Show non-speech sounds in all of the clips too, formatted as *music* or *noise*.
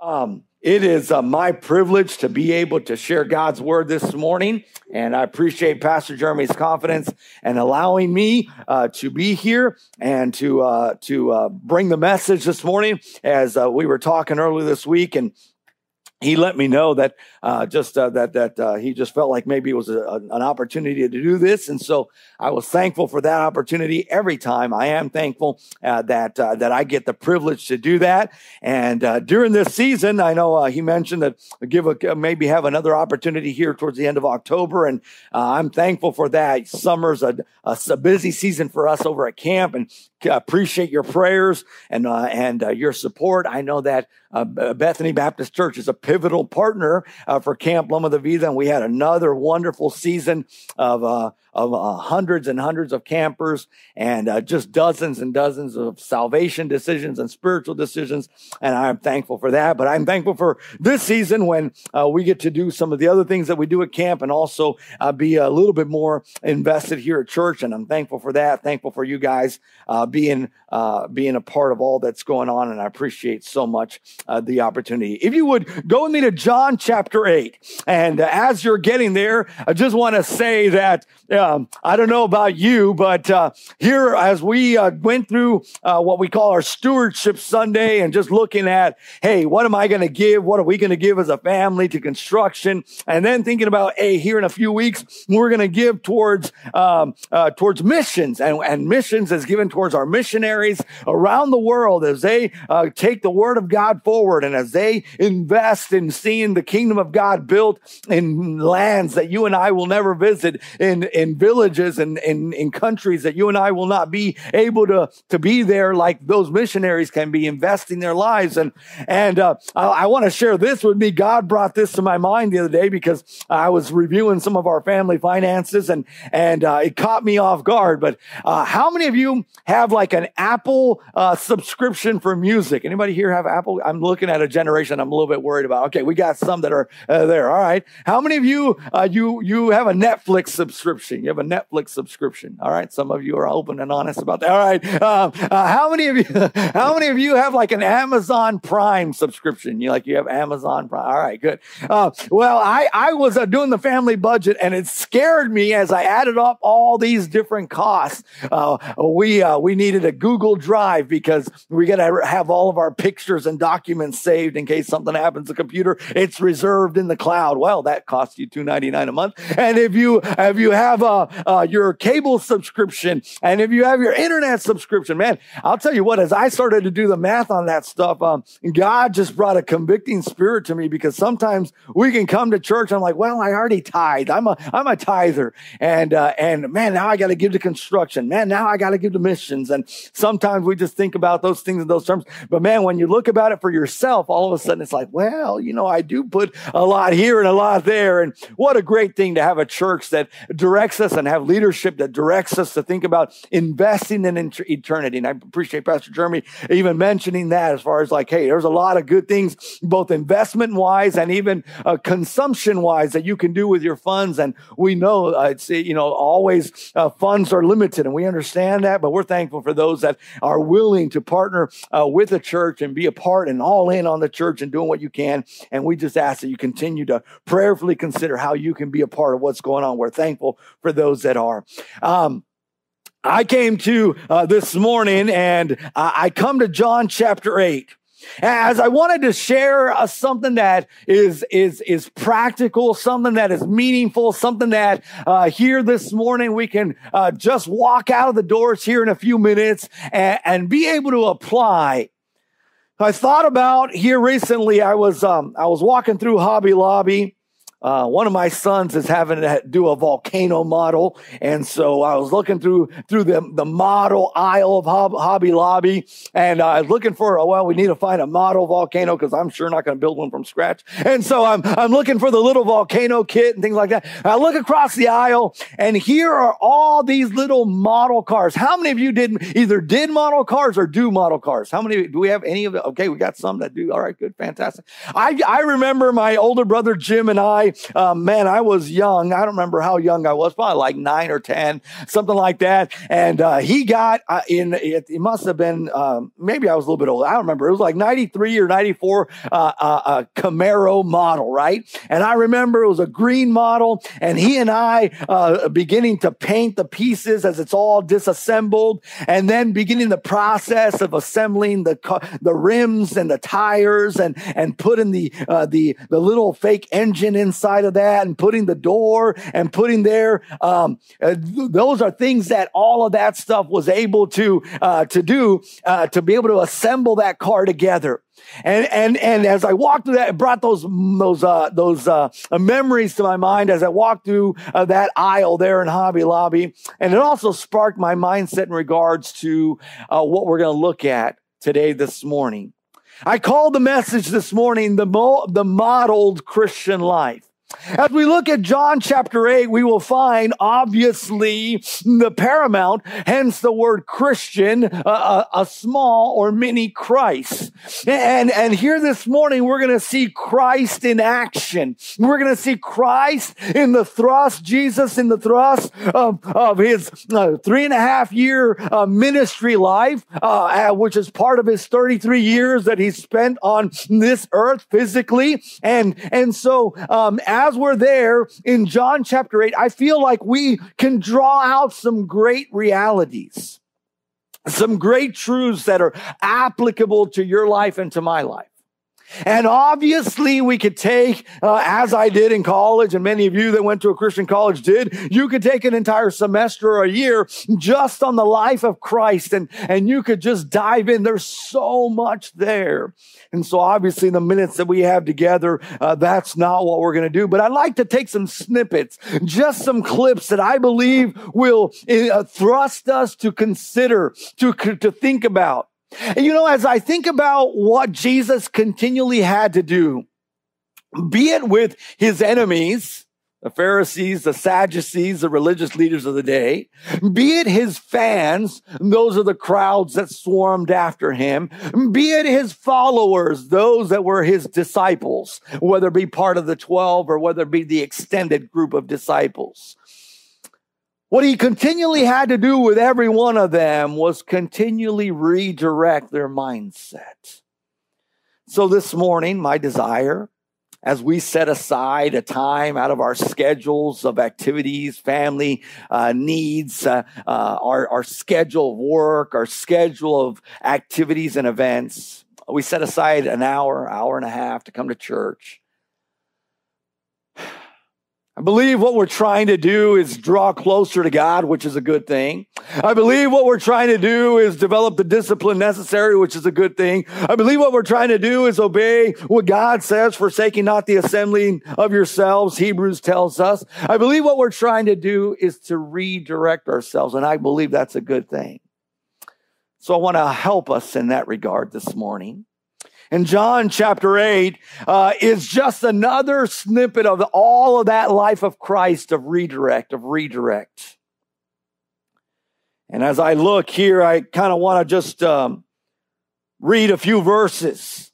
Um, it is uh, my privilege to be able to share God's word this morning. And I appreciate Pastor Jeremy's confidence and allowing me uh, to be here and to, uh, to uh, bring the message this morning as uh, we were talking earlier this week. And he let me know that uh, just uh, that that uh, he just felt like maybe it was a, an opportunity to do this, and so I was thankful for that opportunity. Every time I am thankful uh, that uh, that I get the privilege to do that. And uh, during this season, I know he mentioned that give a maybe have another opportunity here towards the end of October, and I'm thankful for that. Summer's a, a, a busy season for us over at camp, and appreciate your prayers and uh, and your support. I know that uh, Bethany Baptist Church is a pivotal partner uh, for Camp Loma de Vida, and we had another wonderful season of uh, of uh, hundreds and hundreds of campers and uh, just dozens and dozens of salvation decisions and spiritual decisions. And I'm thankful for that. But I'm thankful for this season when uh, we get to do some of the other things that we do at camp and also uh, be a little bit more invested here at church. And I'm thankful for that. Thankful for you guys uh, being uh, being a part of all that's going on. And I appreciate so much the opportunity. If you would go with me to John chapter 8. And as you're getting there, I just want to say that um, I don't know about you, but uh, here as we uh, went through uh, what we call our stewardship Sunday and just looking at, hey, what am I going to give? What are we going to give as a family to construction? And then thinking about, hey, here in a few weeks, we're going to give towards um, uh, towards missions, and, and missions is given towards our missionaries around the world as they uh, take the word of God forward and as they invest in seeing the kingdom of God built in lands that you and I will never visit in in villages and in, in countries that you and I will not be able to, to be there like those missionaries can be investing their lives. And, and uh, I, I want to share this with me. God brought this to my mind the other day because I was reviewing some of our family finances and, and uh, it caught me off guard. But uh, how many of you have like an Apple uh, subscription for music? Anybody here have Apple? I'm looking at a generation I'm a little bit worried about. Okay, we got some that are uh, there. All right. How many of you, uh, you, you have a Netflix subscription? You have a Netflix subscription. All right. Some of you are open and honest about that. All right. Um, uh, how many of you, *laughs* how many of you have like an Amazon Prime subscription? You like, you have Amazon Prime. All right. Good. Uh, well, I, I was uh, doing the family budget and it scared me as I added up all these different costs. Uh, we, uh, we needed a Google Drive because we got to have all of our pictures and documents saved in case something happens to the computer. It's reserved in the cloud. Well, that costs you two ninety nine a month. And if you, if you have a, uh, your cable subscription, and if you have your internet subscription, man, I'll tell you what, as I started to do the math on that stuff, um, God just brought a convicting spirit to me because sometimes we can come to church. I'm like, well, I already tithe. I'm a, I'm a tither. And, uh, and man, now I got to give to construction. Man, now I got to give to missions. And sometimes we just think about those things in those terms. But man, when you look about it for yourself, all of a sudden it's like, well, you know, I do put a lot here and a lot there. And what a great thing to have a church that directs us and have leadership that directs us to think about investing in eternity. And I appreciate Pastor Jeremy even mentioning that as far as like, hey, there's a lot of good things, both investment wise and even uh, consumption wise, that you can do with your funds. And we know uh, it's, you know, always uh, funds are limited and we understand that, but we're thankful for those that are willing to partner uh, with the church and be a part and all in on the church and doing what you can. And we just ask that you continue to prayerfully consider how you can be a part of what's going on. We're thankful for those that are. Um, I came to uh, this morning and I come to John chapter 8 as I wanted to share uh, something that is is is practical, something that is meaningful, something that uh, here this morning we can uh, just walk out of the doors here in a few minutes and, and be able to apply. I thought about here recently. I was um, I was walking through Hobby Lobby uh, one of my sons is having to do a volcano model, and so I was looking through through the the model aisle of Hobby Lobby, and I uh, was looking for oh, well, we need to find a model volcano because I'm sure not going to build one from scratch, and so I'm I'm looking for the little volcano kit and things like that. I look across the aisle, and here are all these little model cars. How many of you did either did model cars or do model cars? How many do we have any of it? Okay, we got some that do. All right, good, fantastic. I I remember my older brother Jim and I I, uh, man, I was young. I don't remember how young I was, probably like nine or 10, something like that. And uh, he got uh, in, it, it, must have been, um, maybe I was a little bit old. I don't remember. It was like 93 or 94 uh, uh, Camaro model, right? And I remember it was a green model, and he and I beginning to paint the pieces as it's all disassembled, and then beginning the process of assembling the, the rims and the tires and, and putting the, the, the little fake engine inside of that and putting the door and putting there. Um, uh, those are things that all of that stuff was able to uh, to do uh, to be able to assemble that car together. And and and as I walked through that, it brought those those uh, those uh, memories to my mind as I walked through uh, that aisle there in Hobby Lobby, and it also sparked my mindset in regards to uh, what we're going to look at today this morning. I called the message this morning the, mo- the modeled Christian life. As we look at John chapter 8, we will find obviously the paramount, hence the word Christian, a, a small or mini Christ. And, and here this morning, we're going to see Christ in action. We're going to see Christ in the thrust, Jesus in the thrust of, of his uh, three and a half year uh, ministry life, uh, which is part of his 33 years that he spent on this earth physically. And, and so, um, as we're there in John chapter 8, I feel like we can draw out some great realities, some great truths that are applicable to your life and to my life. And obviously, we could take, uh, as I did in college, and many of you that went to a Christian college did, you could take an entire semester or a year just on the life of Christ, and, and you could just dive in. There's so much there. And so, obviously, the minutes that we have together, uh, that's not what we're going to do. But I'd like to take some snippets, just some clips that I believe will uh, thrust us to consider, to, to think about. And you know, as I think about what Jesus continually had to do, be it with his enemies, the Pharisees, the Sadducees, the religious leaders of the day, be it his fans, those are the crowds that swarmed after him, be it his followers, those that were his disciples, whether it be part of the 12 or whether it be the extended group of disciples. What he continually had to do with every one of them was continually redirect their mindset. So this morning, my desire, as we set aside a time out of our schedules of activities, family uh, needs, uh, uh, our, our schedule of work, our schedule of activities and events, we set aside an hour, hour and a half to come to church I believe what we're trying to do is draw closer to God, which is a good thing. I believe what we're trying to do is develop the discipline necessary, which is a good thing. I believe what we're trying to do is obey what God says, forsaking not the assembling of yourselves, Hebrews tells us. I believe what we're trying to do is to redirect ourselves, and I believe that's a good thing. So I want to help us in that regard this morning. And John chapter 8 uh, is just another snippet of all of that life of Christ of redirect, of redirect. And as I look here, I kind of want to just um, read a few verses.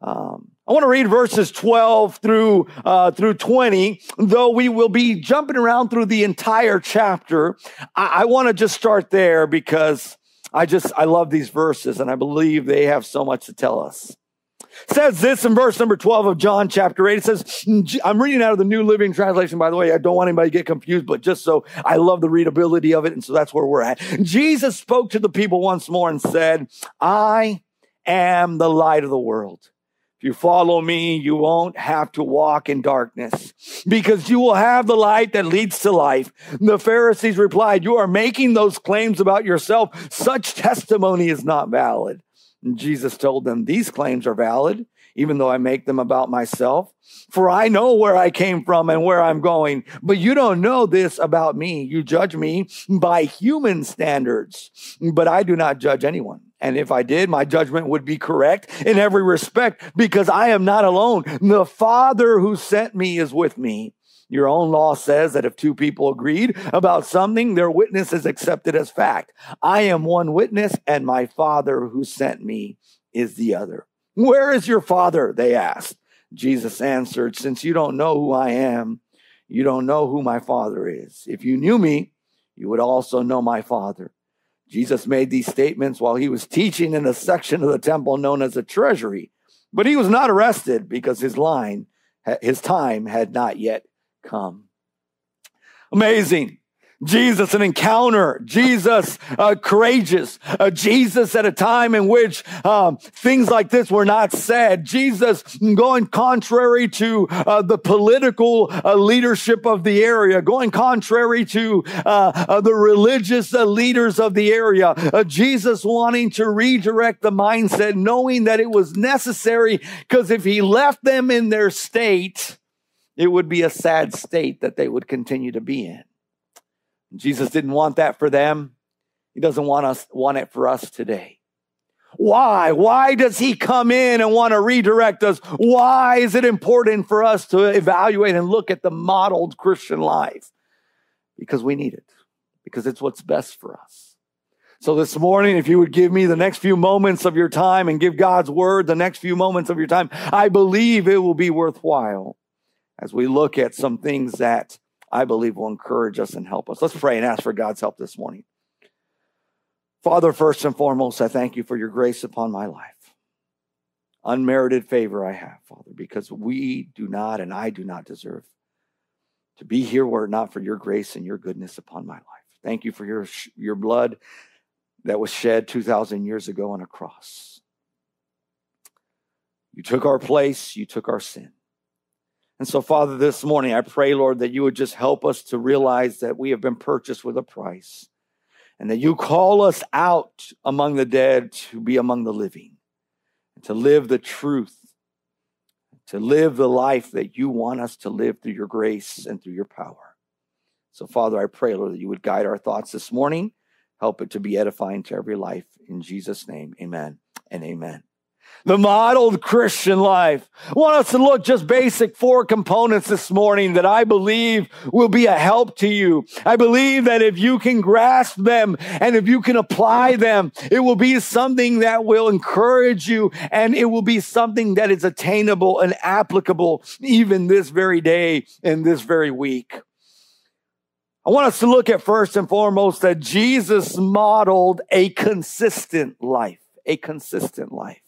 Um, I want to read verses 12 through, uh, through 20, though we will be jumping around through the entire chapter. I, I want to just start there because I just, I love these verses and I believe they have so much to tell us. Says this in verse number 12 of John chapter 8. It says, I'm reading out of the New Living Translation, by the way. I don't want anybody to get confused, but just so I love the readability of it. And so that's where we're at. Jesus spoke to the people once more and said, I am the light of the world. If you follow me, you won't have to walk in darkness because you will have the light that leads to life. The Pharisees replied, You are making those claims about yourself. Such testimony is not valid. Jesus told them, These claims are valid, even though I make them about myself. For I know where I came from and where I'm going, but you don't know this about me. You judge me by human standards, but I do not judge anyone. And if I did, my judgment would be correct in every respect because I am not alone. The Father who sent me is with me. Your own law says that if two people agreed about something, their witness is accepted as fact. I am one witness, and my Father who sent me is the other. Where is your Father? They asked. Jesus answered, Since you don't know who I am, you don't know who my Father is. If you knew me, you would also know my Father. Jesus made these statements while he was teaching in a section of the temple known as the treasury, but he was not arrested because his line, his time had not yet come. Amazing. Jesus, an encounter. Jesus, uh, courageous. Uh, Jesus at a time in which um, things like this were not said. Jesus going contrary to uh, the political uh, leadership of the area, going contrary to uh, uh, the religious leaders of the area. Jesus wanting to redirect the mindset, knowing that it was necessary because if he left them in their state, it would be a sad state that they would continue to be in. Jesus didn't want that for them. He doesn't want us want it for us today. Why? Why does he come in and want to redirect us? Why is it important for us to evaluate and look at the modeled Christian life? Because we need it. Because it's what's best for us. So this morning, if you would give me the next few moments of your time and give God's word the next few moments of your time, I believe it will be worthwhile as we look at some things that I believe will encourage us and help us. Let's pray and ask for God's help this morning. Father, first and foremost, I thank you for your grace upon my life. Unmerited favor I have, Father, because we do not and I do not deserve to be here were it not for your grace and your goodness upon my life. Thank you for your, your blood that was shed 2,000 years ago on a cross. You took our place, you took our sin. And so, Father, this morning, I pray, Lord, that you would just help us to realize that we have been purchased with a price and that you call us out among the dead to be among the living and to live the truth, to live the life that you want us to live through your grace and through your power. So, Father, I pray, Lord, that you would guide our thoughts this morning, help it to be edifying to every life. In Jesus' name, amen and amen the modeled Christian life. I want us to look just basic four components this morning that I believe will be a help to you. I believe that if you can grasp them and if you can apply them, it will be something that will encourage you and it will be something that is attainable and applicable even this very day and this very week. I want us to look at first and foremost that Jesus modeled a consistent life, a consistent life.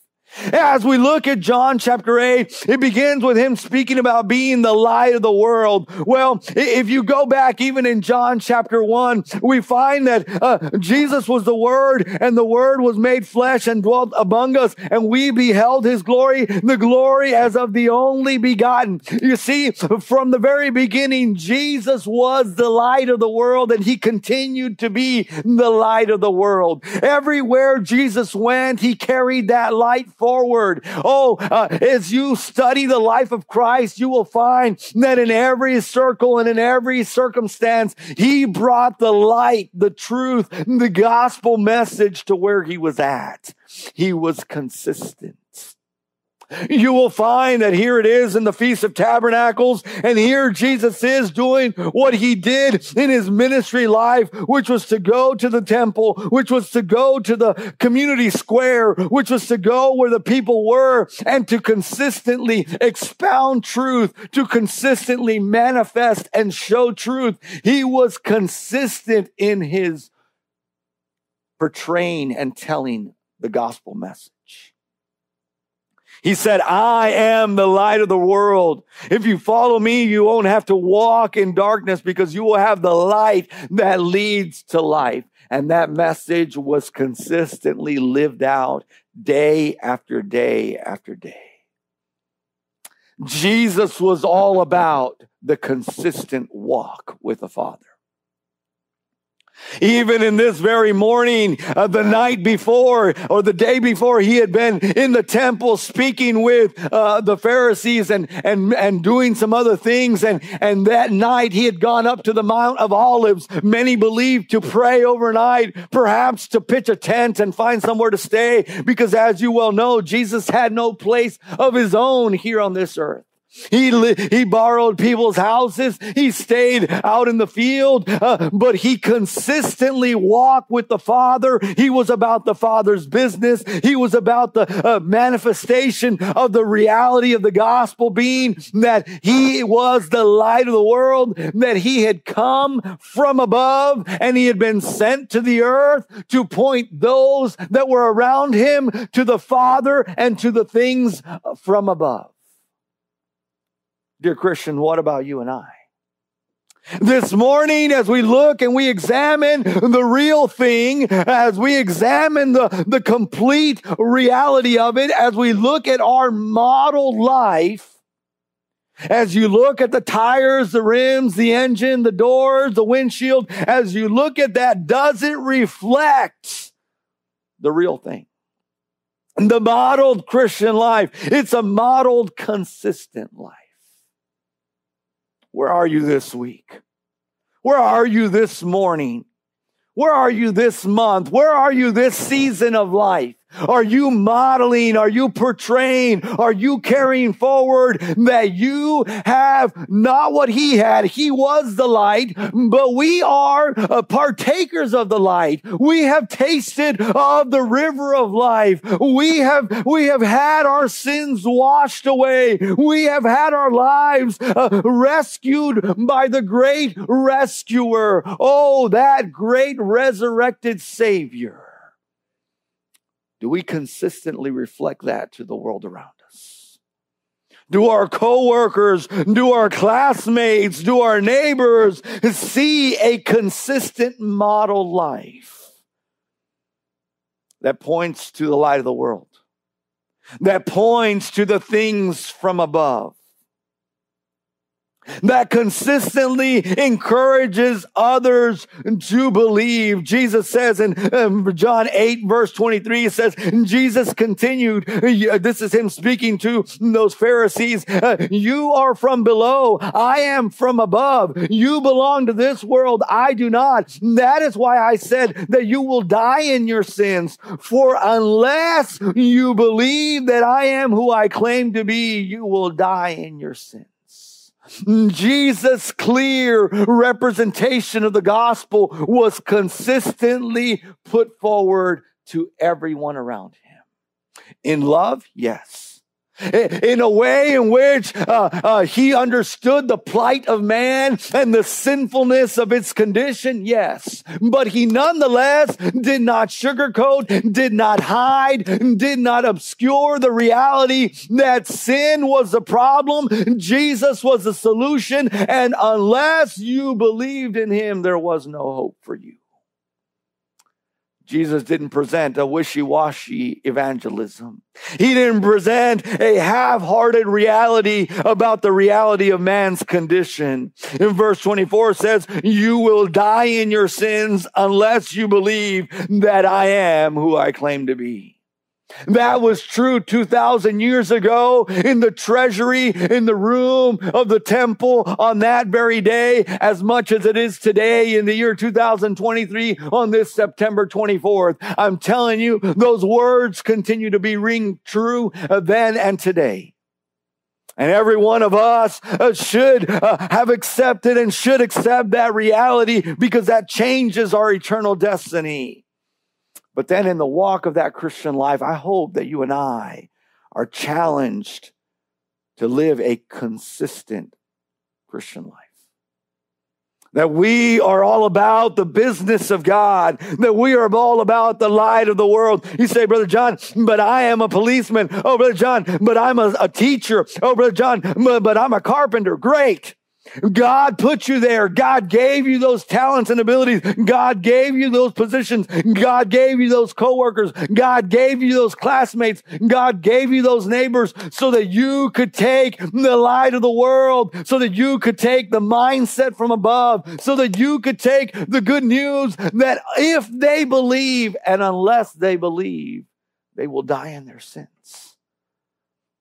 As we look at John chapter 8, it begins with him speaking about being the light of the world. Well, if you go back even in John chapter 1, we find that uh, Jesus was the Word, and the Word was made flesh and dwelt among us, and we beheld his glory, the glory as of the only begotten. You see, from the very beginning, Jesus was the light of the world, and he continued to be the light of the world. Everywhere Jesus went, he carried that light forward. Oh, uh, as you study the life of Christ, you will find that in every circle and in every circumstance, he brought the light, the truth, the gospel message to where he was at. He was consistent. You will find that here it is in the Feast of Tabernacles, and here Jesus is doing what he did in his ministry life, which was to go to the temple, which was to go to the community square, which was to go where the people were, and to consistently expound truth, to consistently manifest and show truth. He was consistent in his portraying and telling the gospel message. He said, I am the light of the world. If you follow me, you won't have to walk in darkness because you will have the light that leads to life. And that message was consistently lived out day after day after day. Jesus was all about the consistent walk with the Father. Even in this very morning, uh, the night before or the day before, he had been in the temple speaking with uh, the Pharisees and, and, and doing some other things. And, and that night, he had gone up to the Mount of Olives. Many believed to pray overnight, perhaps to pitch a tent and find somewhere to stay, because as you well know, Jesus had no place of his own here on this earth. He, li- he borrowed people's houses. He stayed out in the field, uh, but he consistently walked with the Father. He was about the Father's business. He was about the uh, manifestation of the reality of the gospel being that he was the light of the world, that he had come from above and he had been sent to the earth to point those that were around him to the Father and to the things from above. Dear Christian, what about you and I? This morning, as we look and we examine the real thing, as we examine the, the complete reality of it, as we look at our model life, as you look at the tires, the rims, the engine, the doors, the windshield, as you look at that, does it reflect the real thing? The modeled Christian life. It's a modeled, consistent life. Where are you this week? Where are you this morning? Where are you this month? Where are you this season of life? Are you modeling? Are you portraying? Are you carrying forward that you have not what he had? He was the light, but we are uh, partakers of the light. We have tasted of the river of life. We have, we have had our sins washed away. We have had our lives uh, rescued by the great rescuer. Oh, that great resurrected savior. Do we consistently reflect that to the world around us? Do our coworkers, do our classmates, do our neighbors see a consistent model life that points to the light of the world, that points to the things from above? That consistently encourages others to believe. Jesus says in um, John 8 verse 23, it says, Jesus continued, this is him speaking to those Pharisees, uh, you are from below. I am from above. You belong to this world. I do not. That is why I said that you will die in your sins. For unless you believe that I am who I claim to be, you will die in your sins. Jesus' clear representation of the gospel was consistently put forward to everyone around him. In love, yes in a way in which uh, uh, he understood the plight of man and the sinfulness of its condition, yes. But he nonetheless did not sugarcoat, did not hide, did not obscure the reality that sin was the problem, Jesus was the solution, and unless you believed in him, there was no hope for you. Jesus didn't present a wishy washy evangelism. He didn't present a half hearted reality about the reality of man's condition. In verse 24 says, You will die in your sins unless you believe that I am who I claim to be. That was true 2,000 years ago in the treasury, in the room of the temple on that very day, as much as it is today in the year 2023 on this September 24th. I'm telling you, those words continue to be ring true then and today. And every one of us uh, should uh, have accepted and should accept that reality because that changes our eternal destiny. But then in the walk of that Christian life, I hope that you and I are challenged to live a consistent Christian life. That we are all about the business of God, that we are all about the light of the world. You say, Brother John, but I am a policeman. Oh, Brother John, but I'm a, a teacher. Oh, Brother John, but I'm a carpenter. Great. God put you there. God gave you those talents and abilities. God gave you those positions. God gave you those coworkers. God gave you those classmates. God gave you those neighbors so that you could take the light of the world, so that you could take the mindset from above, so that you could take the good news that if they believe and unless they believe, they will die in their sins.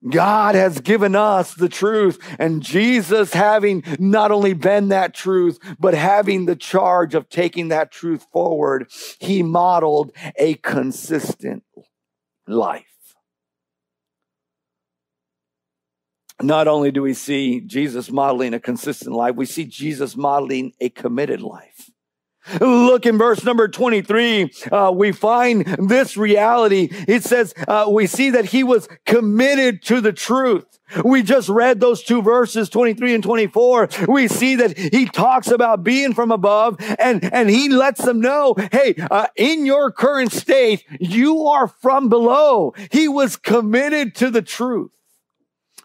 God has given us the truth, and Jesus, having not only been that truth, but having the charge of taking that truth forward, he modeled a consistent life. not only do we see Jesus modeling a consistent life, we see Jesus modeling a committed life. Look in verse number 23, uh, we find this reality. It says, uh, we see that he was committed to the truth. We just read those two verses, 23 and 24. We see that he talks about being from above and, and he lets them know, hey, uh, in your current state, you are from below. He was committed to the truth.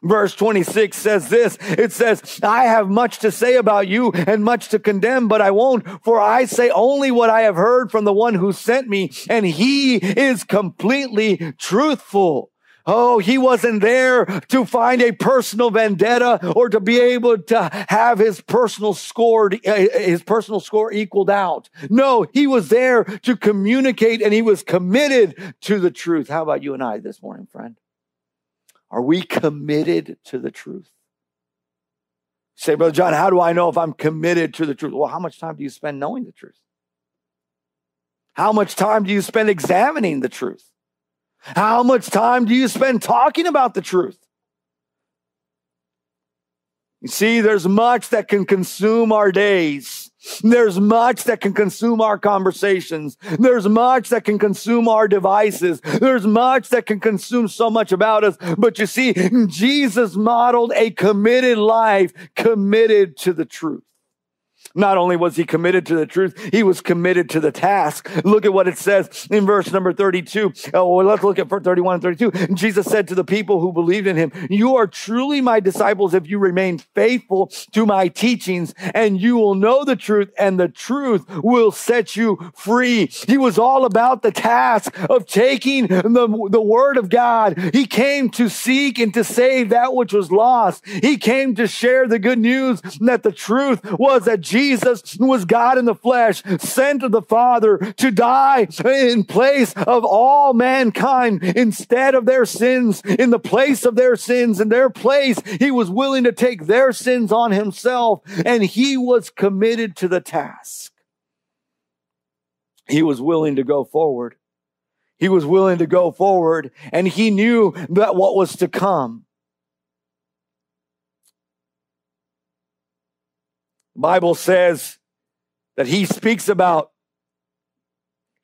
Verse 26 says this. It says, I have much to say about you and much to condemn, but I won't, for I say only what I have heard from the one who sent me, and he is completely truthful. Oh, he wasn't there to find a personal vendetta or to be able to have his personal score, uh, his personal score equaled out. No, he was there to communicate and he was committed to the truth. How about you and I this morning, friend? Are we committed to the truth? Say, Brother John, how do I know if I'm committed to the truth? Well, how much time do you spend knowing the truth? How much time do you spend examining the truth? How much time do you spend talking about the truth? You see, there's much that can consume our days. There's much that can consume our conversations. There's much that can consume our devices. There's much that can consume so much about us. But you see, Jesus modeled a committed life, committed to the truth. Not only was he committed to the truth, he was committed to the task. Look at what it says in verse number 32. Oh, let's look at verse 31 and 32. Jesus said to the people who believed in him, You are truly my disciples if you remain faithful to my teachings, and you will know the truth, and the truth will set you free. He was all about the task of taking the, the word of God. He came to seek and to save that which was lost. He came to share the good news that the truth was that Jesus Jesus was God in the flesh, sent of the Father to die in place of all mankind instead of their sins, in the place of their sins, in their place. He was willing to take their sins on himself and he was committed to the task. He was willing to go forward. He was willing to go forward and he knew that what was to come. Bible says that he speaks about,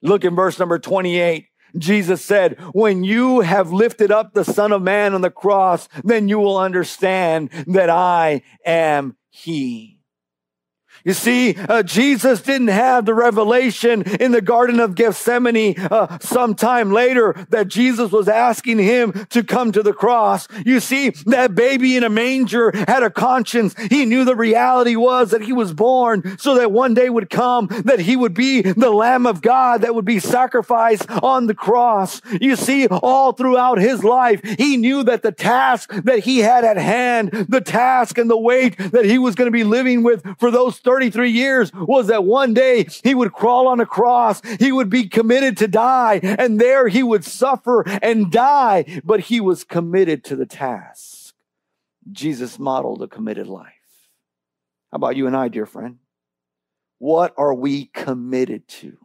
look in verse number 28. Jesus said, when you have lifted up the son of man on the cross, then you will understand that I am he. You see, uh, Jesus didn't have the revelation in the Garden of Gethsemane uh, sometime later that Jesus was asking him to come to the cross. You see, that baby in a manger had a conscience. He knew the reality was that he was born so that one day would come that he would be the Lamb of God that would be sacrificed on the cross. You see, all throughout his life, he knew that the task that he had at hand, the task and the weight that he was going to be living with for those 33 years was that one day he would crawl on a cross. He would be committed to die and there he would suffer and die, but he was committed to the task. Jesus modeled a committed life. How about you and I, dear friend? What are we committed to?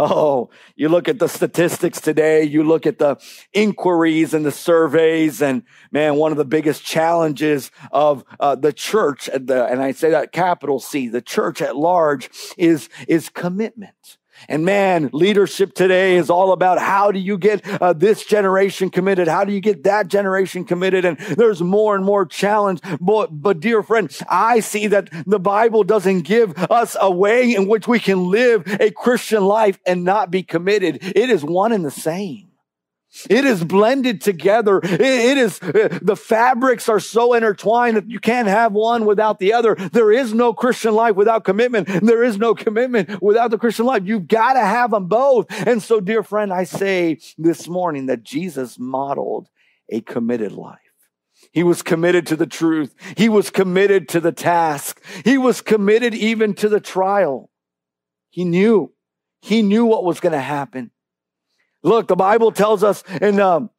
Oh, you look at the statistics today, you look at the inquiries and the surveys, and man, one of the biggest challenges of uh, the church, the, and I say that capital C, the church at large, is, is commitment. And man, leadership today is all about how do you get uh, this generation committed? How do you get that generation committed? And there's more and more challenge. But, but dear friend, I see that the Bible doesn't give us a way in which we can live a Christian life and not be committed. It is one and the same. It is blended together. It, is, uh, the fabrics are so intertwined that you can't have one without the other. There is no Christian life without commitment. There is no commitment without the Christian life. You've got to have them both. And so, dear friend, I say this morning that Jesus modeled a committed life. He was committed to the truth. He was committed to the task. He was committed even to the trial. He knew. He knew what was going to happen. Look, the Bible tells us in um,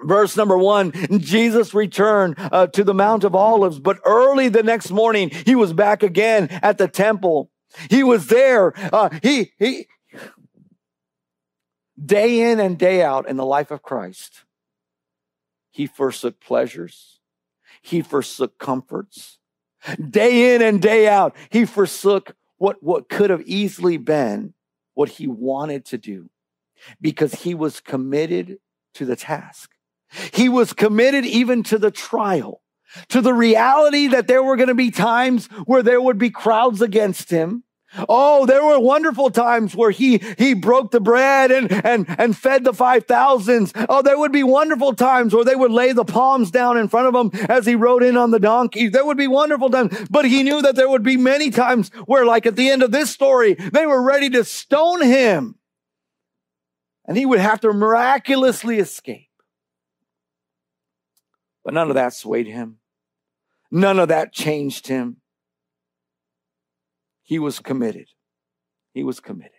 verse number one, Jesus returned uh, to the Mount of Olives, but early the next morning, he was back again at the temple. He was there. Uh, he, he, day in and day out in the life of Christ, he forsook pleasures. He forsook comforts. Day in and day out, he forsook what, what could have easily been what he wanted to do because he was committed to the task. He was committed even to the trial, to the reality that there were going to be times where there would be crowds against him. Oh, there were wonderful times where he, he broke the bread and, and, and fed the five thousands. Oh, there would be wonderful times where they would lay the palms down in front of him as he rode in on the donkey. There would be wonderful times, but he knew that there would be many times where, like at the end of this story, they were ready to stone him and he would have to miraculously escape. But none of that swayed him. None of that changed him. He was committed. He was committed.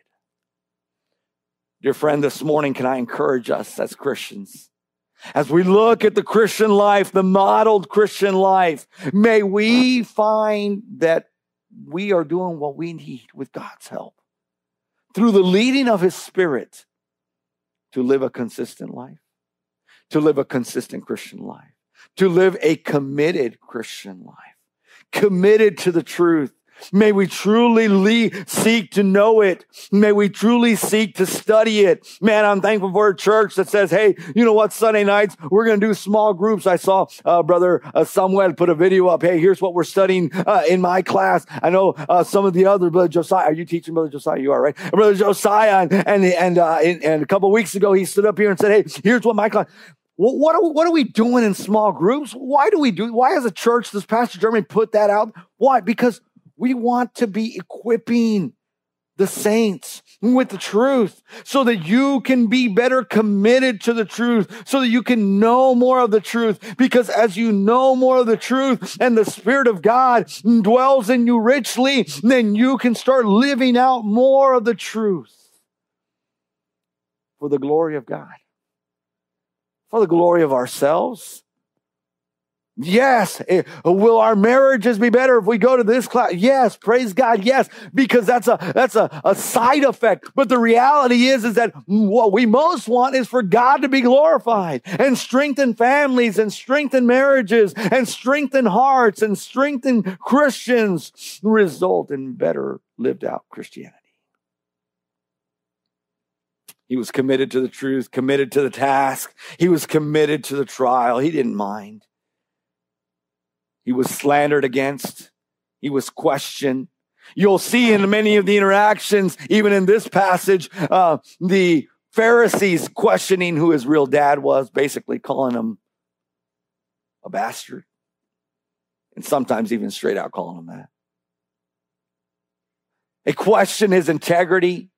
Dear friend, this morning, can I encourage us as Christians? As we look at the Christian life, the modeled Christian life, may we find that we are doing what we need with God's help through the leading of His Spirit to live a consistent life, to live a consistent Christian life, to live a committed Christian life, committed to the truth. May we truly le- seek to know it. May we truly seek to study it. Man, I'm thankful for a church that says, hey, you know what? Sunday nights, we're going to do small groups. I saw uh, Brother uh, Samuel put a video up. Hey, here's what we're studying uh, in my class. I know uh, some of the other, Brother Josiah. Are you teaching Brother Josiah? You are, right? Brother Josiah. And, and, and, uh, and, a couple weeks ago, he stood up here and said, hey, here's what my class, what are, we, what are we doing in small groups? Why do we do? Why as a church does Pastor Jeremy put that out? Why? Because we want to be equipping the saints with the truth so that you can be better committed to the truth, so that you can know more of the truth. Because as you know more of the truth and the Spirit of God dwells in you richly, then you can start living out more of the truth for the glory of God for the glory of ourselves. Yes. Will our marriages be better if we go to this class? Yes. Praise God. Yes. Because that's a, that's a, a side effect. But the reality is, is that what we most want is for God to be glorified and strengthen families and strengthen marriages and strengthen hearts and strengthen Christians result in better lived out Christianity. He was committed to the truth, committed to the task. He was committed to the trial. He didn't mind. He was slandered against. He was questioned. You'll see in many of the interactions, even in this passage, uh, the Pharisees questioning who his real dad was, basically calling him a bastard. And sometimes even straight out calling him that. They question his integrity.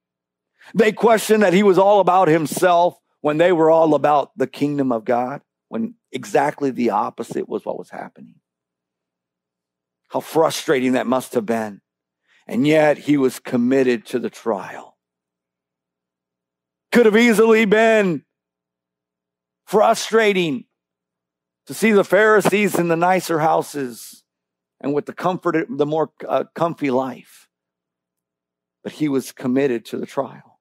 They questioned that he was all about himself when they were all about the kingdom of God, when exactly the opposite was what was happening. How frustrating that must have been. And yet he was committed to the trial. Could have easily been frustrating to see the Pharisees in the nicer houses and with the comfort, the more uh, comfy life. But he was committed to the trial.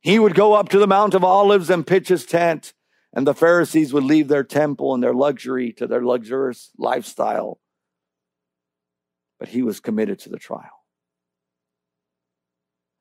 He would go up to the Mount of Olives and pitch his tent, and the Pharisees would leave their temple and their luxury to their luxurious lifestyle. But he was committed to the trial.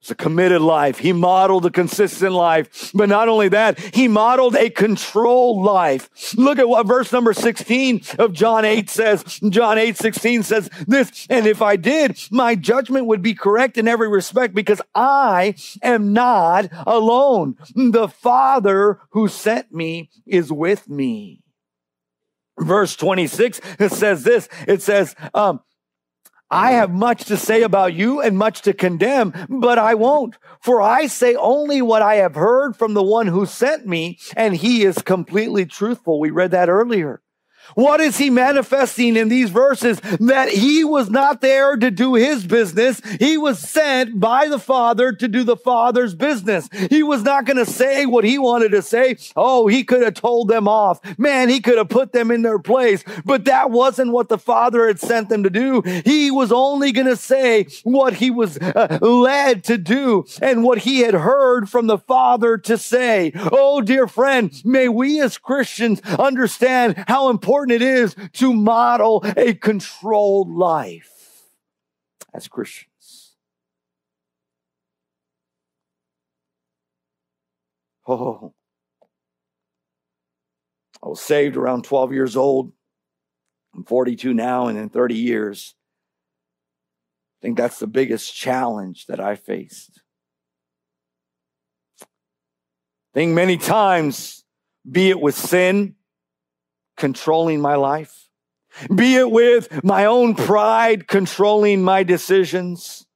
It's a committed life. He modeled a consistent life. But not only that, he modeled a controlled life. Look at what verse number 16 of John 8 says. John 8, 16 says this, and if I did, my judgment would be correct in every respect because I am not alone. The Father who sent me is with me. Verse 26, it says this, it says, um, I have much to say about you and much to condemn, but I won't. For I say only what I have heard from the one who sent me, and he is completely truthful. We read that earlier. What is he manifesting in these verses? That he was not there to do his business. He was sent by the Father to do the Father's business. He was not going to say what he wanted to say. Oh, he could have told them off. Man, he could have put them in their place. But that wasn't what the Father had sent them to do. He was only going to say what he was uh, led to do and what he had heard from the Father to say. Oh, dear friend, may we as Christians understand how important important it is to model a controlled life as Christians. Oh, I was saved around 12 years old. I'm 42 now, and in 30 years, I think that's the biggest challenge that I faced. I think many times, be it with sin controlling my life, be it with my own pride controlling my decisions,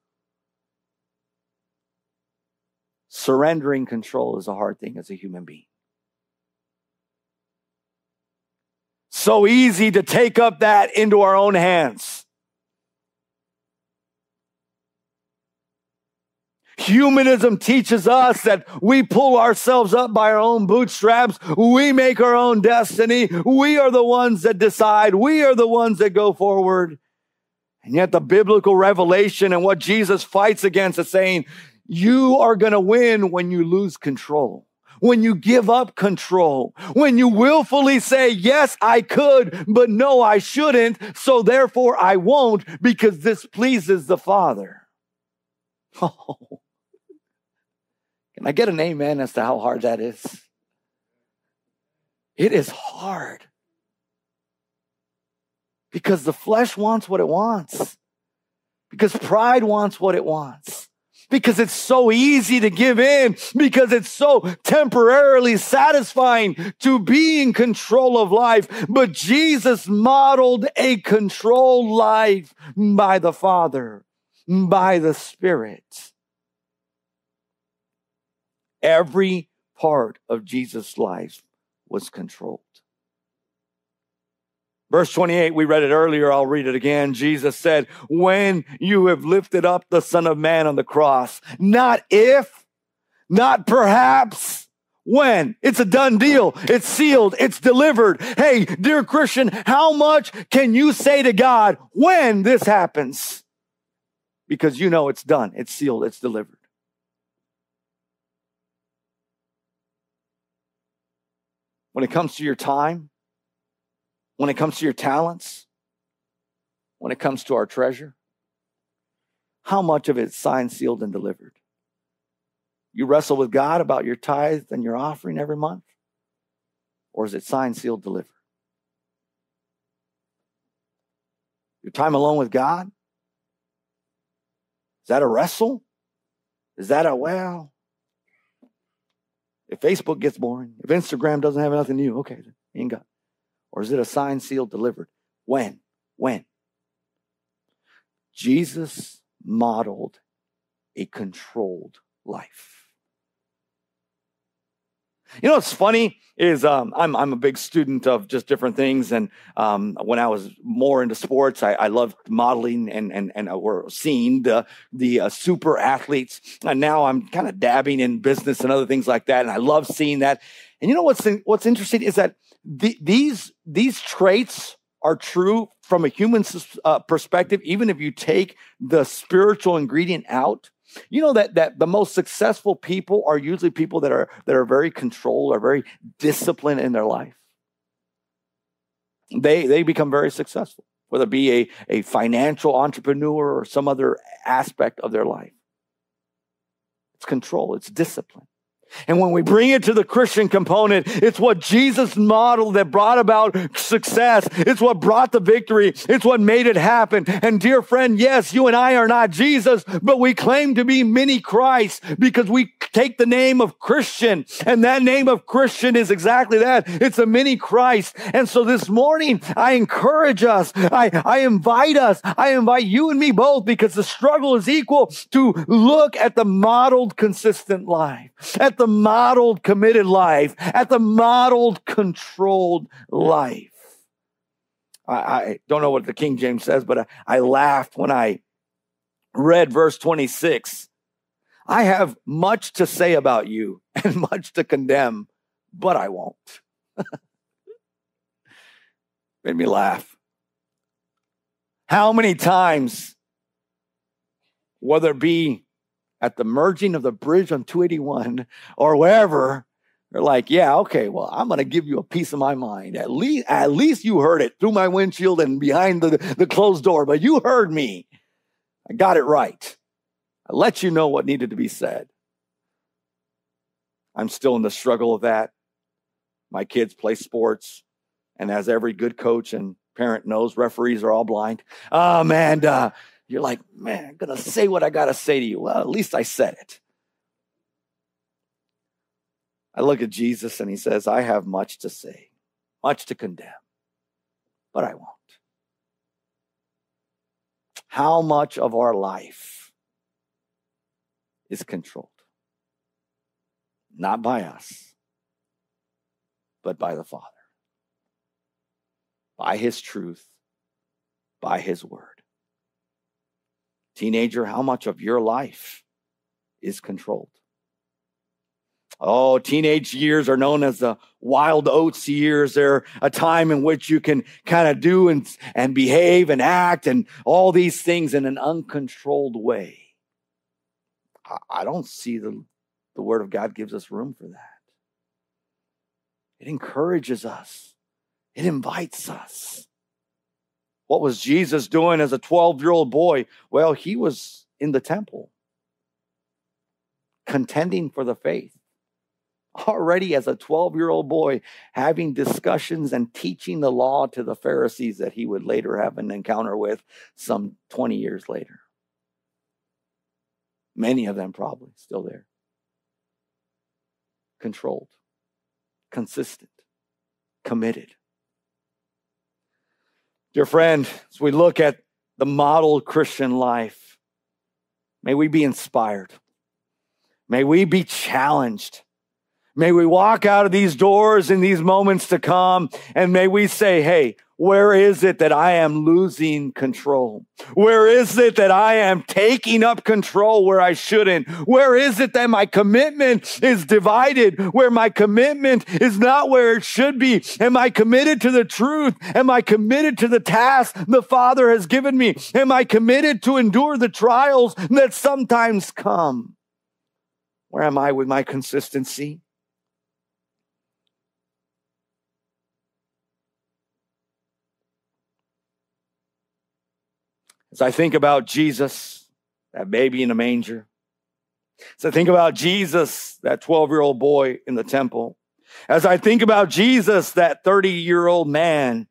surrendering control is a hard thing as a human being. So easy to take up that into our own hands. Humanism teaches us that we pull ourselves up by our own bootstraps. We make our own destiny. We are the ones that decide. We are the ones that go forward. And yet the biblical revelation and what Jesus fights against is saying, you are going to win when you lose control. When you give up control, when you willfully say, yes, I could, but no, I shouldn't. So therefore I won't because this pleases the Father. *laughs* Oh, can I get an amen as to how hard that is? It is hard. Because the flesh wants what it wants. Because pride wants what it wants. Because it's so easy to give in. Because it's so temporarily satisfying to be in control of life. But Jesus modeled a controlled life by the Father, by the Spirit. Every part of Jesus' life was controlled. Verse 28, we read it earlier. I'll read it again. Jesus said, When you have lifted up the Son of Man on the cross, not if, not perhaps, when? It's a done deal. It's sealed. It's delivered. Hey, dear Christian, how much can you say to God when this happens? Because you know it's done. It's sealed. It's delivered. When it comes to your time, when it comes to your talents, when it comes to our treasure? How much of it is signed, sealed, and delivered? You wrestle with God about your tithe and your offering every month? Or is it signed, sealed, delivered? Your time alone with God? Is that a wrestle? Is that a, well, if Facebook gets boring, if Instagram doesn't have nothing new, okay, ain't got. Or is it a sign sealed delivered? When? When? Jesus modeled a controlled life. You know what's funny is um, I'm I'm a big student of just different things, and um, when I was more into sports, I, I loved modeling and and and uh, or seeing the the uh, super athletes. And now I'm kind of dabbing in business and other things like that, and I love seeing that. And you know what's what's interesting is that the, these these traits are true from a human uh, perspective, even if you take the spiritual ingredient out. You know that that the most successful people are usually people that are that are very controlled, are very disciplined in their life. They they become very successful, whether it be a, a financial entrepreneur or some other aspect of their life. It's control, it's discipline. And when we bring it to the Christian component, it's what Jesus modeled that brought about success. It's what brought the victory. It's what made it happen. And dear friend, yes, you and I are not Jesus, but we claim to be mini Christ because we take the name of Christian. And that name of Christian is exactly that. It's a mini Christ. And so this morning, I encourage us. I, I invite us. I invite you and me both because the struggle is equal to look at the modeled consistent life, at the modeled committed life, at the modeled controlled life. I, I don't know what the King James says, but I, I laughed when I read verse 26. I have much to say about you *laughs* and much to condemn, but I won't. *laughs* Made me laugh. How many times, whether it be at the merging of the bridge on 281 or wherever, They're like, yeah, okay, well, I'm going to give you a piece of my mind. At least, at least you heard it through my windshield and behind the, the closed door, but you heard me. I got it right. I let you know what needed to be said. I'm still in the struggle of that. My kids play sports, and as every good coach and parent knows, referees are all blind. Um, and uh, you're like, man, I'm to say what I got to say to you. Well, at least I said it. I look at Jesus and he says, I have much to say, much to condemn, but I won't. How much of our life is controlled? Not by us, but by the Father, by His truth, by His word. Teenager, how much of your life is controlled? Oh, teenage years are known as the wild oats years. They're a time in which you can kind of do and, and behave and act and all these things in an uncontrolled way. I don't see the, the Word of God gives us room for that. It encourages us, it invites us. What was Jesus doing as a 12 year old boy? Well, he was in the temple, contending for the faith already as a 12 year old boy having discussions and teaching the law to the Pharisees that he would later have an encounter with some 20 years later. Many of them probably still there. Controlled, consistent, committed. Dear friend, as we look at the model Christian life, may we be inspired. May we be challenged May we walk out of these doors in these moments to come and may we say, Hey, where is it that I am losing control? Where is it that I am taking up control where I shouldn't? Where is it that my commitment is divided? Where my commitment is not where it should be? Am I committed to the truth? Am I committed to the task the Father has given me? Am I committed to endure the trials that sometimes come? Where am I with my consistency? As I think about Jesus, that baby in the manger, as I think about Jesus, that 12 year old boy in the temple, as I think about Jesus, that 30 year old man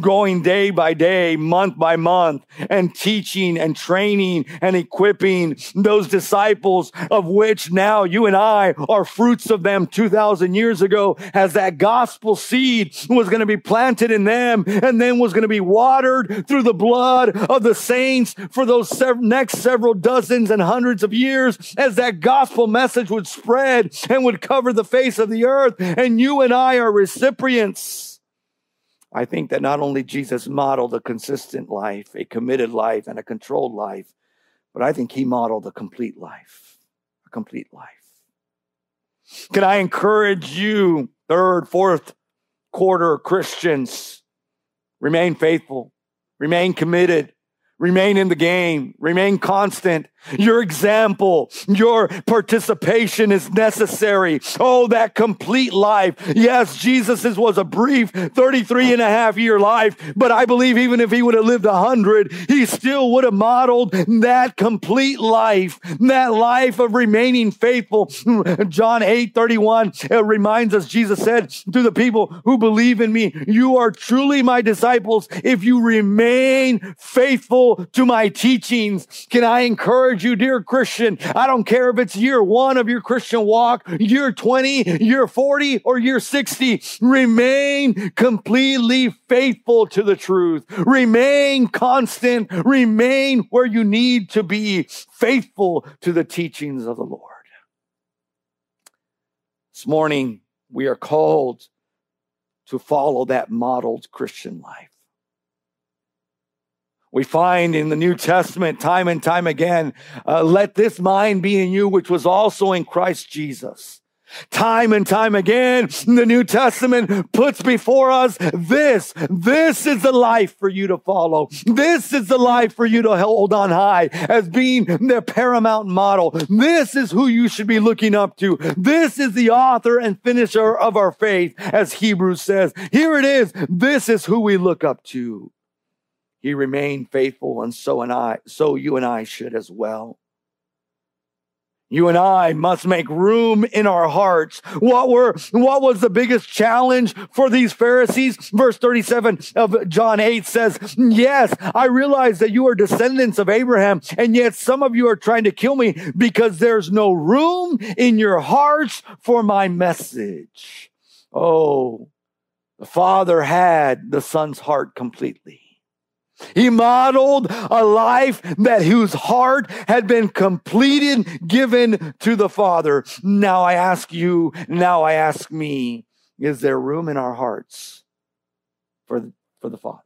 going day by day, month by month, and teaching and training and equipping those disciples, of which now you and I are fruits of them 2,000 years ago, as that gospel seed was going to be planted in them and then was going to be watered through the blood of the saints for those sev- next several dozens and hundreds of years, as that gospel message would spread and would cover the face of the earth. And you and I are recipients I think that not only Jesus modeled a consistent life, a committed life, and a controlled life, but I think he modeled a complete life, a complete life. Can I encourage you, third, fourth quarter Christians, remain faithful, remain committed, Remain in the game. Remain constant. Your example, your participation is necessary. Oh, that complete life. Yes, Jesus' was a brief 33 and a half year life, but I believe even if he would have lived a hundred, he still would have modeled that complete life, that life of remaining faithful. *laughs* John 8 31 reminds us, Jesus said to the people who believe in me, you are truly my disciples if you remain faithful to my teachings. Can I encourage you, dear Christian? I don't care if it's year one of your Christian walk, year 20, year 40, or year 60. Remain completely faithful to the truth. Remain constant. Remain where you need to be faithful to the teachings of the Lord. This morning, we are called to follow that modeled Christian life. We find in the New Testament time and time again, uh, let this mind be in you, which was also in Christ Jesus. Time and time again, the New Testament puts before us this. This is the life for you to follow. This is the life for you to hold on high as being the paramount model. This is who you should be looking up to. This is the author and finisher of our faith, as Hebrews says. Here it is. This is who we look up to. He remained faithful, and so and I, so you and I should as well. You and I must make room in our hearts. What were, what was the biggest challenge for these Pharisees? Verse 37 of John 8 says, Yes, I realize that you are descendants of Abraham, and yet some of you are trying to kill me because there's no room in your hearts for my message. Oh, the Father had the Son's heart completely. He modeled a life that whose heart had been completed, given to the Father. Now I ask you, now I ask me, is there room in our hearts for, for the Father?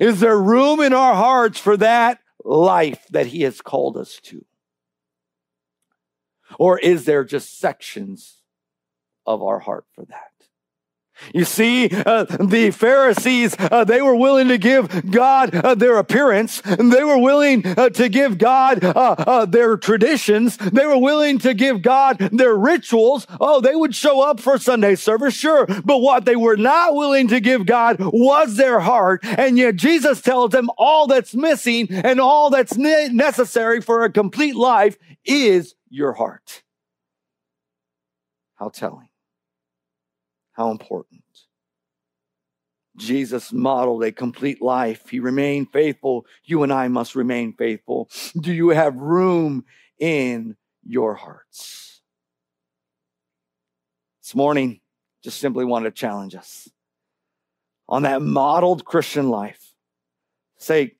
Is there room in our hearts for that life that He has called us to? Or is there just sections of our heart for that? You see, uh, the Pharisees, uh, they were willing to give God uh, their appearance. They were willing uh, to give God uh, uh, their traditions. They were willing to give God their rituals. Oh, they would show up for Sunday service, sure. But what they were not willing to give God was their heart. And yet Jesus tells them all that's missing and all that's ne- necessary for a complete life is your heart. How telling. How important. Jesus modeled a complete life. He remained faithful. You and I must remain faithful. Do you have room in your hearts? This morning, just simply want to challenge us on that modeled Christian life. Say,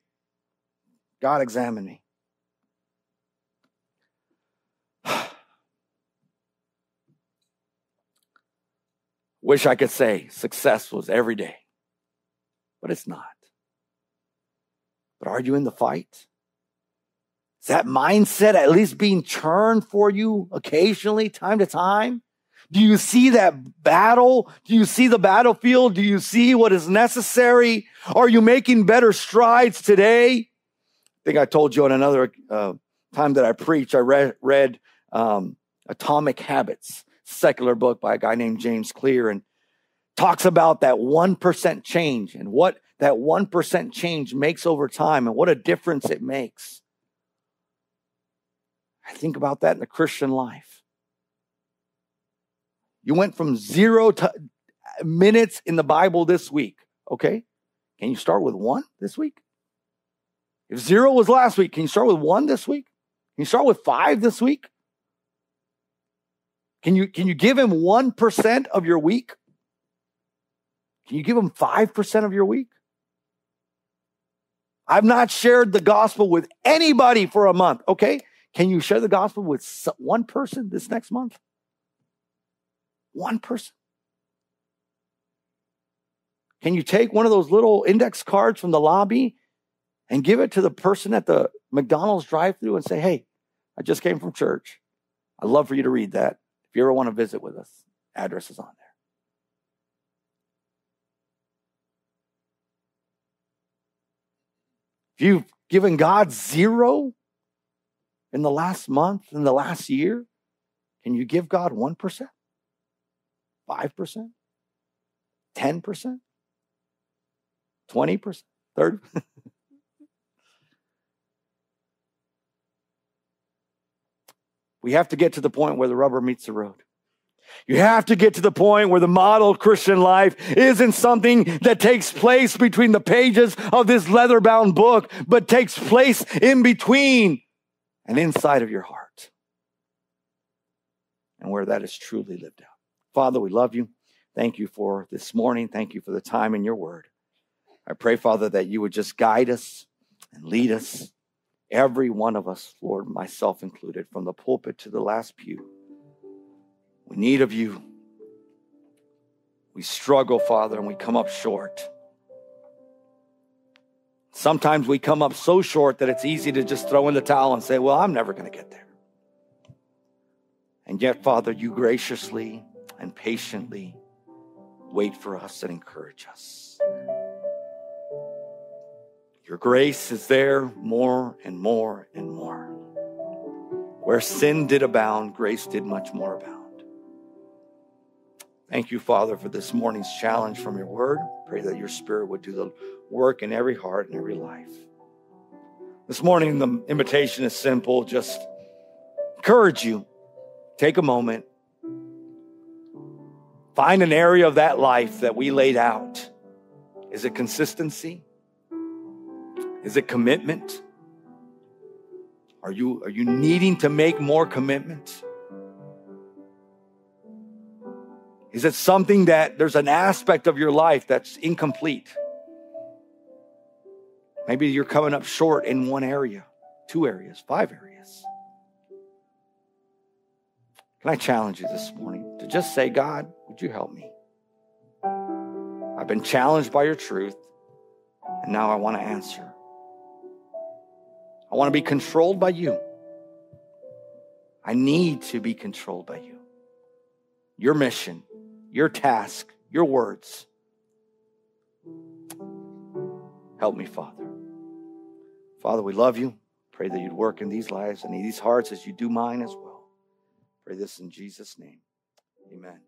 God, examine me. Wish I could say success was every day, but it's not. But are you in the fight? Is that mindset at least being churned for you occasionally, time to time? Do you see that battle? Do you see the battlefield? Do you see what is necessary? Are you making better strides today? I think I told you on another uh, time that I preached, I read, read um, Atomic Habits secular book by a guy named James Clear and talks about that 1% change and what that 1% change makes over time and what a difference it makes. I think about that in the Christian life. You went from zero to minutes in the Bible this week, okay? Can you start with one this week? If zero was last week, can you start with one this week? Can you start with five this week? Can you, can you give him 1% of your week? Can you give him 5% of your week? I've not shared the gospel with anybody for a month. Okay. Can you share the gospel with one person this next month? One person. Can you take one of those little index cards from the lobby and give it to the person at the McDonald's drive through and say, Hey, I just came from church. I'd love for you to read that. If you ever want to visit with us, address is on there. If you've given God zero in the last month, in the last year, can you give God 1%? 5%? 10%? 20%? 30%? We have to get to the point where the rubber meets the road. You have to get to the point where the model Christian life isn't something that takes place between the pages of this leather bound book, but takes place in between and inside of your heart. And where that is truly lived out. Father, we love you. Thank you for this morning. Thank you for the time in your word. I pray, Father, that you would just guide us and lead us Every one of us, Lord, myself included, from the pulpit to the last pew. We need of you. We struggle, Father, and we come up short. Sometimes we come up so short that it's easy to just throw in the towel and say, Well, I'm never going to get there. And yet, Father, you graciously and patiently wait for us and encourage us. Your grace is there more and more and more. Where sin did abound, grace did much more abound. Thank you, Father, for this morning's challenge from your word. Pray that your spirit would do the work in every heart and every life. This morning, the invitation is simple. Just encourage you. Take a moment. Find an area of that life that we laid out. Is it consistency? Is it commitment? Are you, are you needing to make more commitment? Is it something that there's an aspect of your life that's incomplete? Maybe you're coming up short in one area, two areas, five areas. Can I challenge you this morning to just say, God, would you help me? I've been challenged by your truth, and now I want to answer. I want to be controlled by you. I need to be controlled by you. Your mission, your task, your words. Help me, Father. Father, we love you. Pray that you'd work in these lives and in these hearts as you do mine as well. Pray this in Jesus' name. Amen.